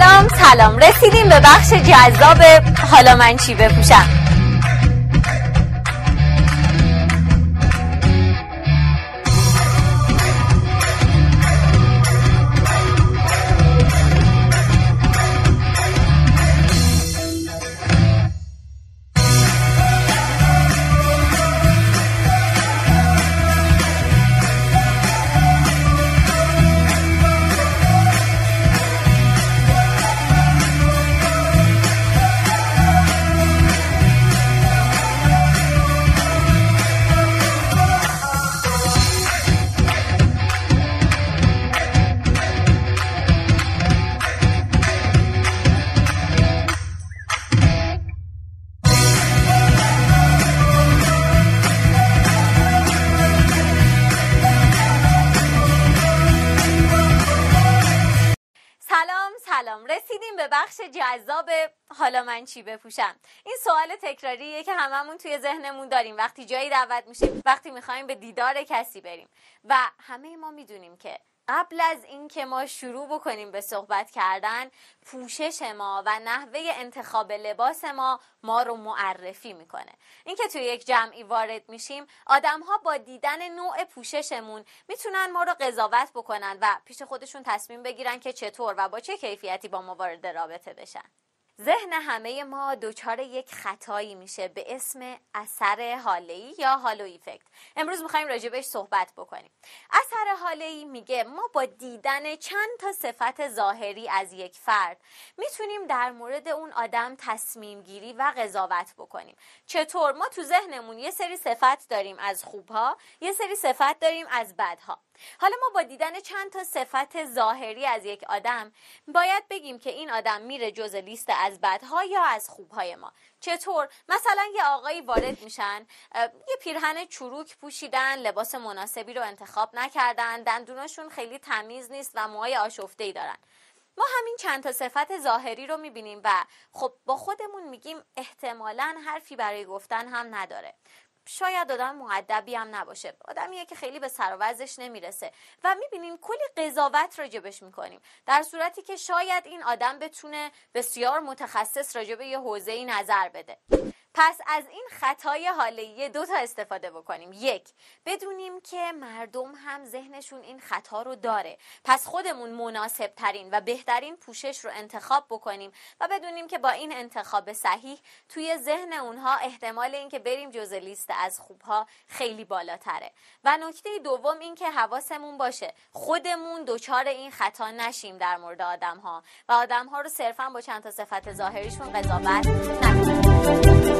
سلام سلام. رسیدیم به بخش جذاب حالا من چی بپوشم؟ سلام. رسیدیم به بخش جذاب حالا من چی بپوشم. این سوال تکراریه که هممون توی ذهنمون داریم. وقتی جایی دعوت میشیم وقتی می‌خوایم به دیدار کسی بریم. و همه ما می‌دونیم که قبل از اینکه ما شروع بکنیم به صحبت کردن پوشش ما و نحوه انتخاب لباس ما ما رو معرفی می‌کنه. اینکه توی یک جمعی وارد میشیم آدم ها با دیدن نوع پوششمون می‌تونن ما رو قضاوت بکنن و پیش خودشون تصمیم بگیرن که چطور و با چه کیفیتی با ما وارد رابطه بشن. ذهن همه ما دچار یک خطایی میشه به اسم اثر حاله‌ای یا هالو ایفکت. امروز می‌خوایم راجبش صحبت بکنیم. اثر حاله‌ای میگه ما با دیدن چند تا صفت ظاهری از یک فرد می‌تونیم در مورد اون آدم تصمیم گیری و قضاوت بکنیم. چطور؟ ما تو ذهنمون یه سری صفت داریم از خوبها یه سری صفت داریم از بدها. حالا ما با دیدن چند تا صفت ظاهری از یک آدم باید بگیم که این آدم میره جز لیست از بدها یا از خوبهای ما. چطور؟ مثلا یه آقایی وارد میشن یه پیرهن چروک پوشیدن لباس مناسبی رو انتخاب نکردن دندوناشون خیلی تمیز نیست و موهای آشفته ای دارن. ما همین چند تا صفت ظاهری رو می‌بینیم و خب با خودمون میگیم احتمالا حرفی برای گفتن هم نداره. شاید آدم معدبی هم نباشه. آدمیه که خیلی به سر نمی‌رسه. و می‌بینیم کلی قضاوت راجبش می‌کنیم. در صورتی که شاید این آدم بتونه بسیار متخصص راجب یه حوزه نظر بده. پس از این خطای حالیه دو تا استفاده بکنیم. یک بدونیم که مردم هم ذهنشون این خطا رو داره. پس خودمون مناسب ترین و بهترین پوشش رو انتخاب بکنیم و بدونیم که با این انتخاب صحیح توی ذهن اونها احتمال اینکه بریم جز لیست از خوبها خیلی بالاتره. و نکته دوم این که حواسمون باشه خودمون دچار این خطا نشیم در مورد آدم ها و آدم ها رو صرفا با چند تا صفت ظاهریشون قضاوت نکنیم.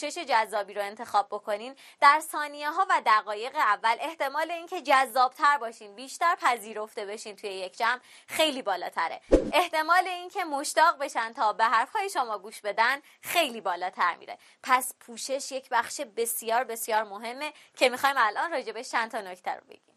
پوشش جذابی رو انتخاب بکنین در ثانیه ها و دقایق اول احتمال اینکه جذابتر باشین بیشتر پذیرفته بشین توی یک جمع خیلی بالاتره. احتمال اینکه مشتاق بشن تا به حرفهای شما گوش بدن خیلی بالاتر میره. پس پوشش یک بخش بسیار بسیار مهمه که می‌خوایم الان راجبش چند تا نکته رو بگیم.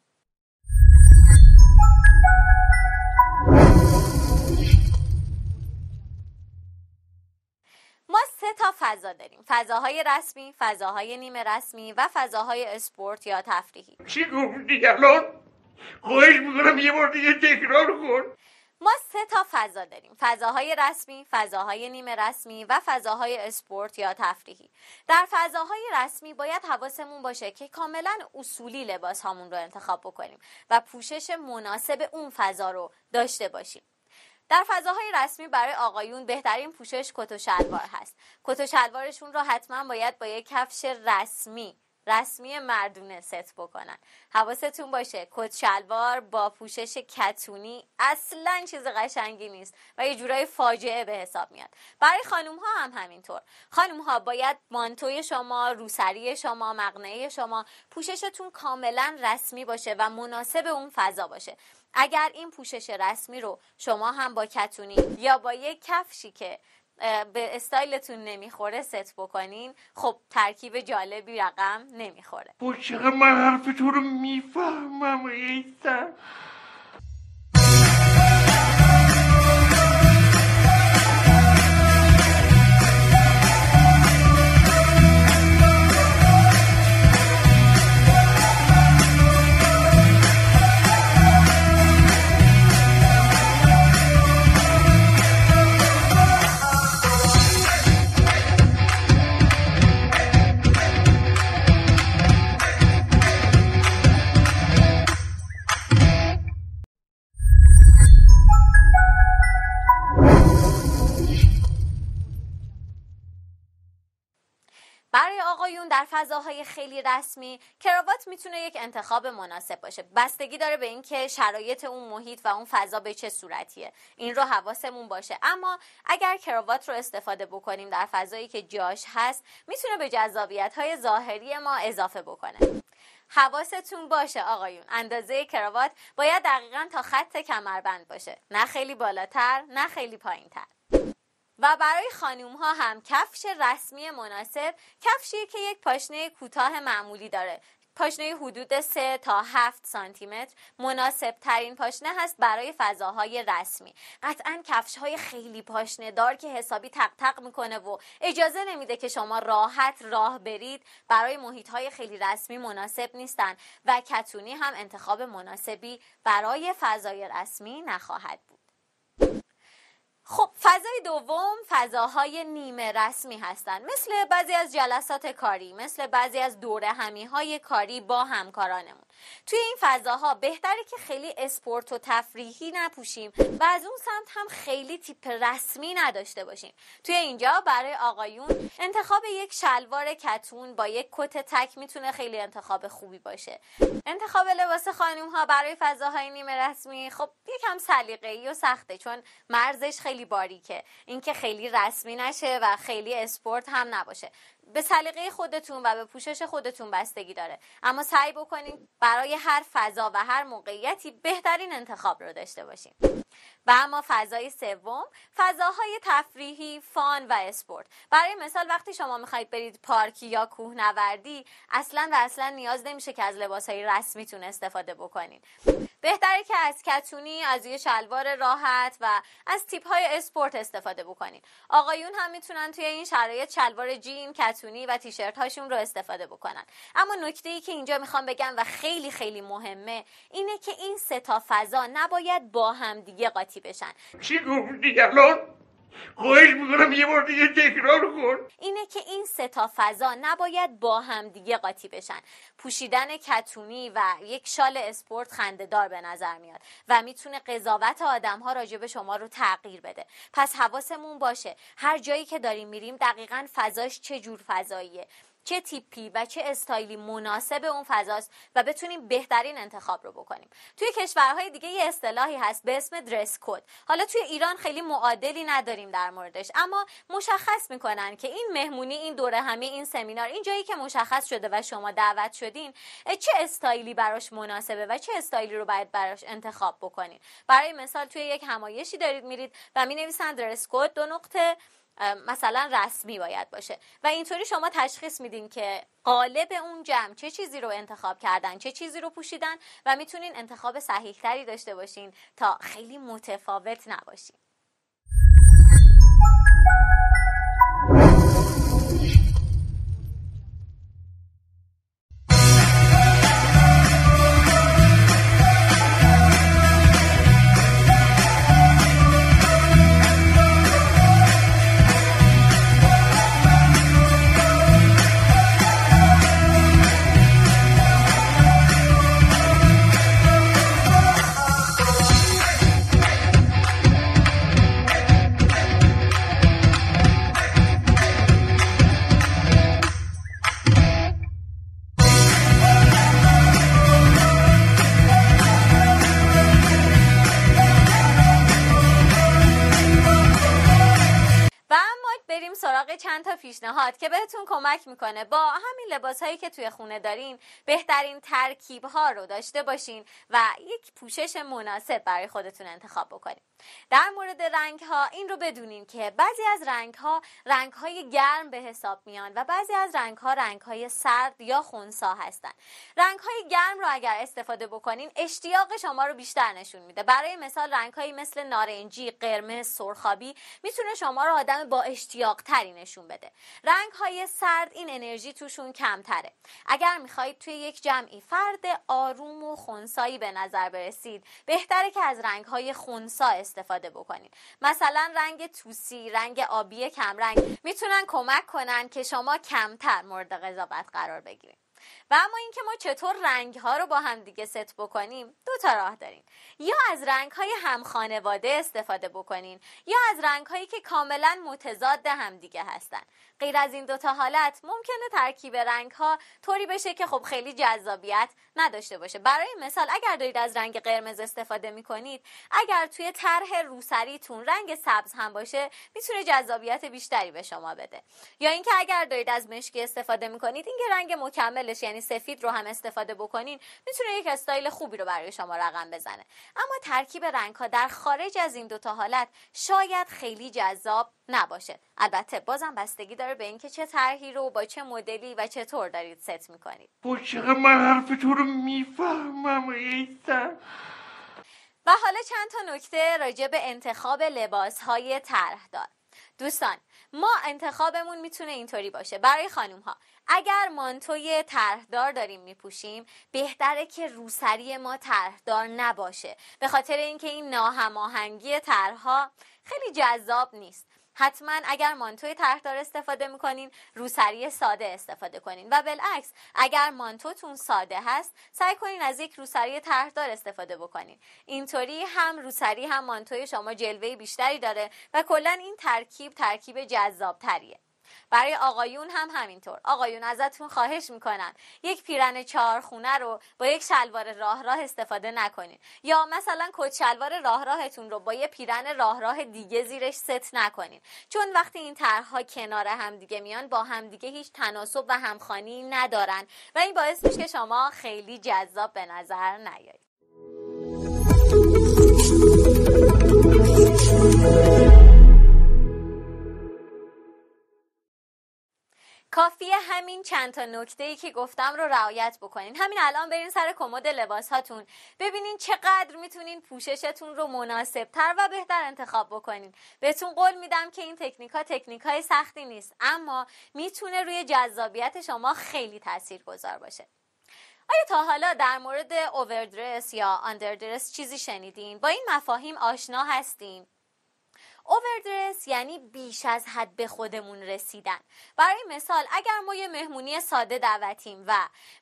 ما سه تا فضا داریم. فضاهای رسمی فضاهای نیمه رسمی و فضاهای اسپورت یا تفریحی. چی گفتی الان خواهش می‌کنم یه بار دیگه تکرار کن. ما سه تا فضا داریم. فضاهای رسمی فضاهای نیمه رسمی و فضاهای اسپورت یا تفریحی. در فضاهای رسمی باید حواسمون باشه که کاملا اصولی لباس هامون رو انتخاب بکنیم و پوشش مناسب اون فضا رو داشته باشیم. در فضاهای رسمی برای آقایون بهترین پوشش کت و شلوار هست. کت و شلوارشون رو حتما باید با یک کفش رسمی رسمی مردونه ست بکنن. حواستون باشه کت شلوار با پوشش کتونی اصلا چیز قشنگی نیست و یه جورای فاجعه به حساب میاد. برای خانوم ها هم همینطور. خانوم ها باید مانتوی شما روسری شما مقنعه شما پوششتون کاملا رسمی باشه و مناسب اون فضا باشه. اگر این پوشش رسمی رو شما هم با کتونی یا با یک کفشی که به استایلتون نمی‌خوره ست بکنین خب ترکیب جالبی رقم نمی‌خوره. با من حرف تو رو می‌فهمم ایسا در فضاهای خیلی رسمی کراوات می‌تونه یک انتخاب مناسب باشه. بستگی داره به اینکه شرایط اون محیط و اون فضا به چه صورتیه. این رو حواسمون باشه. اما اگر کراوات رو استفاده بکنیم در فضایی که جاش هست می‌تونه به جذابیت های ظاهری ما اضافه بکنه. حواستون باشه آقایون. اندازه کراوات باید دقیقا تا خط کمربند باشه. نه خیلی بالاتر نه خیلی پایینتر. و برای خانوم ها هم کفش رسمی مناسب کفشی که یک پاشنه کوتاه معمولی داره. پاشنه حدود 3 تا 7 سانتی متر مناسب ترین پاشنه هست برای فضاهای رسمی. قطعا کفش های خیلی پاشنه دار که حسابی تق تق می‌کنه و اجازه نمیده که شما راحت راه برید برای محیط های خیلی رسمی مناسب نیستن و کتونی هم انتخاب مناسبی برای فضای رسمی نخواهد بود. خب فضای دوم فضاهای نیمه رسمی هستند مثل بعضی از جلسات کاری مثل بعضی از دوره همی های کاری با همکارانمون. توی این فضاها بهتره که خیلی اسپورت و تفریحی نپوشیم و از اون سمت هم خیلی تیپ رسمی نداشته باشیم. توی اینجا برای آقایون انتخاب یک شلوار کتون با یک کت تک می‌تونه خیلی انتخاب خوبی باشه. انتخاب لباس خانوم ها برای فضاهای نیمه رسمی خب یکم سلیقه‌ای و سخته چون مرزش خیلی باریکه. اینکه خیلی رسمی نشه و خیلی اسپورت هم نباشه. به سلیقه خودتون و به پوشش خودتون بستگی داره. اما سعی بکنید برای هر فضا و هر موقعیتی بهترین انتخاب رو داشته باشیم و اما فضای سوم فضاهای تفریحی فان و اسپورت. برای مثال وقتی شما می‌خواید برید پارک یا کوهنوردی اصلا و اصلا نیاز نمیشه که از لباسهای رسمیتون استفاده بکنید بهتره که از کتونی از یه شلوار راحت و از تیپ های اسپورت استفاده بکنید آقایون هم می‌تونن توی این شرایط شلوار جین کتونی و تیشرت هاشون رو استفاده بکنن. اما نکته ای که اینجا می‌خوام بگم و خیلی خیلی مهمه اینه که این سه تا فضا نباید با هم دیگه قاطی بشن. چی گفتی الان؟ خواهش می‌کنم یه بار دیگه تکرار کن. اینه که این سه تا فضا نباید با هم دیگه قاطی بشن. پوشیدن کتونی و یک شال اسپورت خندهدار به نظر میاد و می‌تونه قضاوت آدم ها راجع به شما رو تغییر بده. پس حواسمون باشه. هر جایی که داریم میریم دقیقا فضاش چه جور فضاییه؟ چه تیپی و چه استایلی مناسب اون فضاست و بتونیم بهترین انتخاب رو بکنیم. توی کشورهای دیگه یه اصطلاحی هست به اسم درس کد. حالا توی ایران خیلی معادلی نداریم در موردش اما مشخص می‌کنن که این مهمونی این دوره همه این سمینار این جایی که مشخص شده و شما دعوت شدین چه استایلی براش مناسبه و چه استایلی رو باید براش انتخاب بکنین؟ برای مثال توی یک همایشی دارید میرید و می نویسن درس کد دو نقطه مثلا رسمی باید باشه. و اینطوری شما تشخیص میدین که قالب اون جمع چه چیزی رو انتخاب کردن چه چیزی رو پوشیدن و می‌تونین انتخاب صحیح تری داشته باشین تا خیلی متفاوت نباشین. پیشنهاد که بهتون کمک می‌کنه با همین لباس هایی که توی خونه دارین بهترین ترکیب ها رو داشته باشین و یک پوشش مناسب برای خودتون انتخاب بکنین. در مورد رنگ ها این رو بدونین که بعضی از رنگ ها رنگ های گرم به حساب میان و بعضی از رنگ ها رنگ های سرد یا خونسا هستن. رنگ های گرم رو اگر استفاده بکنین اشتیاق شما رو بیشتر نشون میده. برای مثال رنگ هایی مثل نارنجی قرمز سرخابی می‌تونه شما رو آدم با اشتیاق تری نشون بده. رنگ های سرد این انرژی توشون کمتره. اگر می‌خواهید توی یک جمعی فرد آروم و خونسایی به نظر برسید بهتره که از رنگ های خونسا استفاده بکنید. مثلا رنگ توسی رنگ آبی کمرنگ می‌تونن کمک کنن که شما کمتر مورد قضاوت قرار بگیرید. و اما اینکه ما چطور رنگ ها رو با هم دیگه ست بکنیم دو تا راه داریم. یا از رنگ های هم خانواده استفاده بکنین یا از رنگ هایی که کاملا متضاد هم دیگه هستن. غیر از این دوتا حالت ممکنه ترکیب رنگ ها طوری بشه که خب خیلی جذابیت نداشته باشه. برای مثال اگر دارید از رنگ قرمز استفاده می‌کنید اگر توی طرح روسریتون رنگ سبز هم باشه می‌تونه جذابیت بیشتری به شما بده. یا اینکه اگر دارید از مشکی استفاده می‌کنید این رنگ مکملش یعنی سفید رو هم استفاده بکنین می‌تونه یک استایل خوبی رو برای شما رقم بزنه. اما ترکیب رنگ ها در خارج از این دوتا حالت شاید خیلی جذاب نباشه. البته بازم بستگی داره به اینکه چه طرحی رو با چه مدلی و چطور دارید ست می‌کنید. چقدر من حرف تو رو می‌فهمم ایسا و حالا چند تا نکته راجع به انتخاب لباس های طرح دار دوستان ما انتخابمون می‌تونه اینطوری باشه. برای خانوم ها اگر مانتوی طرحدار داریم میپوشیم بهتره که روسری ما طرحدار نباشه. به خاطر اینکه این ناهماهنگی طرحها خیلی جذاب نیست. حتما اگر مانتوی طرحدار استفاده می‌کنین روسری ساده استفاده کنین. و بالعکس اگر مانتوتون ساده هست سعی کنین از یک روسری طرحدار استفاده بکنین. اینطوری هم روسری هم مانتوی شما جلوه بیشتری داره و کلا این ترکیب ترکیب جذاب تریه برای آقایون هم همینطور. آقایون ازتون خواهش می‌کنن یک پیرن چهارخونه رو با یک شلوار راه راه استفاده نکنین. یا مثلا کت شلوار راه راهتون رو با یه پیرن راه راه دیگه زیرش ست نکنین. چون وقتی این طرحها کنار همدیگه میان با همدیگه هیچ تناسب و همخانی ندارن. و این باعث میشه که شما خیلی جذاب به نظر نیایید. کافی همین چند تا نکته ای که گفتم رو رعایت بکنین همین الان برین سر کمد لباس هاتون ببینین چقدر می‌تونین پوششتون رو مناسب تر و بهتر انتخاب بکنین بهتون قول میدم که این تکنیک ها تکنیک های سختی نیست اما می‌تونه روی جذابیت شما خیلی تاثیر گذار باشه آیا تا حالا در مورد اووردرس یا آندردرس چیزی شنیدین؟ با این مفاهیم آشنا هستین؟ اووردرس یعنی بیش از حد به خودمون رسیدن. برای مثال اگر ما یه مهمونی ساده دعوتیم و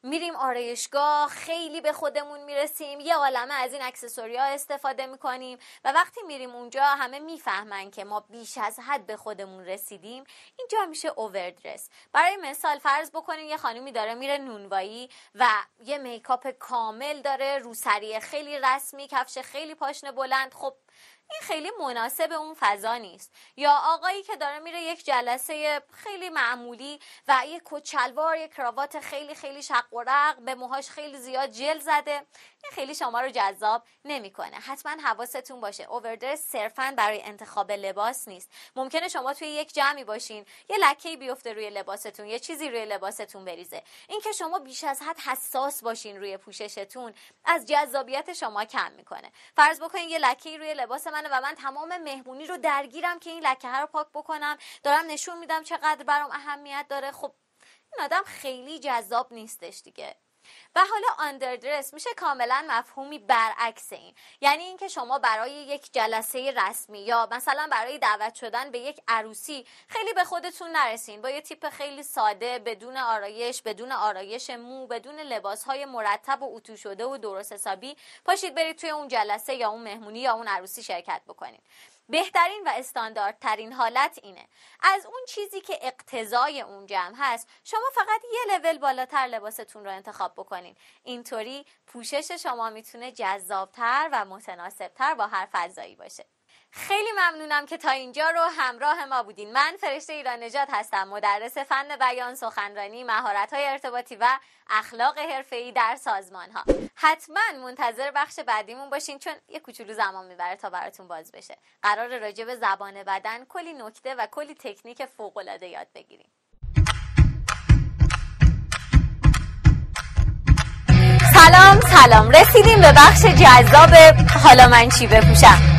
میریم آرایشگاه خیلی به خودمون می‌رسیم یه عالمه از این اکسسوری ها استفاده می‌کنیم و وقتی میریم اونجا همه می‌فهمن که ما بیش از حد به خودمون رسیدیم اینجا میشه اووردرس برای مثال فرض بکنیم یه خانومی داره میره نونوایی و یه میکاپ کامل داره روسری خیلی رسمی کفش خیلی پاشنه بلند. خب این خیلی مناسب اون فضا نیست. یا آقایی که داره میره یک جلسه خیلی معمولی و یک کچلوار یک کراوات خیلی خیلی شق و رق به موهاش خیلی زیاد جل زده. این خیلی شما رو جذاب نمی‌کنه. حتما حواستون باشه. اووردرس صرفا برای انتخاب لباس نیست. ممکنه شما توی یک جمعی باشین یه لکه بیفته روی لباستون یه چیزی روی لباستون بریزه. اینکه شما بیش از حد حساس باشین روی پوششتون از جذابیت شما کم می‌کنه. فرض بکنین یه لکه روی لباس من و من تمام مهمونی رو درگیرم که این لکه رو پاک بکنم. دارم نشون میدم چقدر برام اهمیت داره. خب این آدم خیلی جذاب نیستش دیگه. و حالا آندردرس میشه کاملا مفهومی برعکس این. یعنی اینکه شما برای یک جلسه رسمی یا مثلا برای دعوت شدن به یک عروسی خیلی به خودتون نرسین. با یه تیپ خیلی ساده بدون آرایش بدون آرایش مو بدون لباس های مرتب و اتو شده و درست حسابی پاشید برید توی اون جلسه یا اون مهمونی یا اون عروسی شرکت بکنید. بهترین و استانداردترین حالت اینه. از اون چیزی که اقتضای اون جمع هست شما فقط یه لول بالاتر لباستون رو انتخاب بکنین. اینطوری پوشش شما می‌تونه جذابتر و متناسبتر با هر فضایی باشه. خیلی ممنونم که تا اینجا رو همراه ما بودین. من فرشته ایران نجات هستم مدرس فن بیان سخنرانی مهارت های ارتباطی و اخلاق حرفه‌ای در سازمان ها حتما منتظر بخش بعدیمون باشین چون یه کوچولو زمان می‌بره تا براتون باز بشه. قرار راجع به زبان بدن کلی نکته و کلی تکنیک فوق العاده یاد بگیریم. سلام سلام. رسیدیم به بخش جذاب حالا من چی بپوشم؟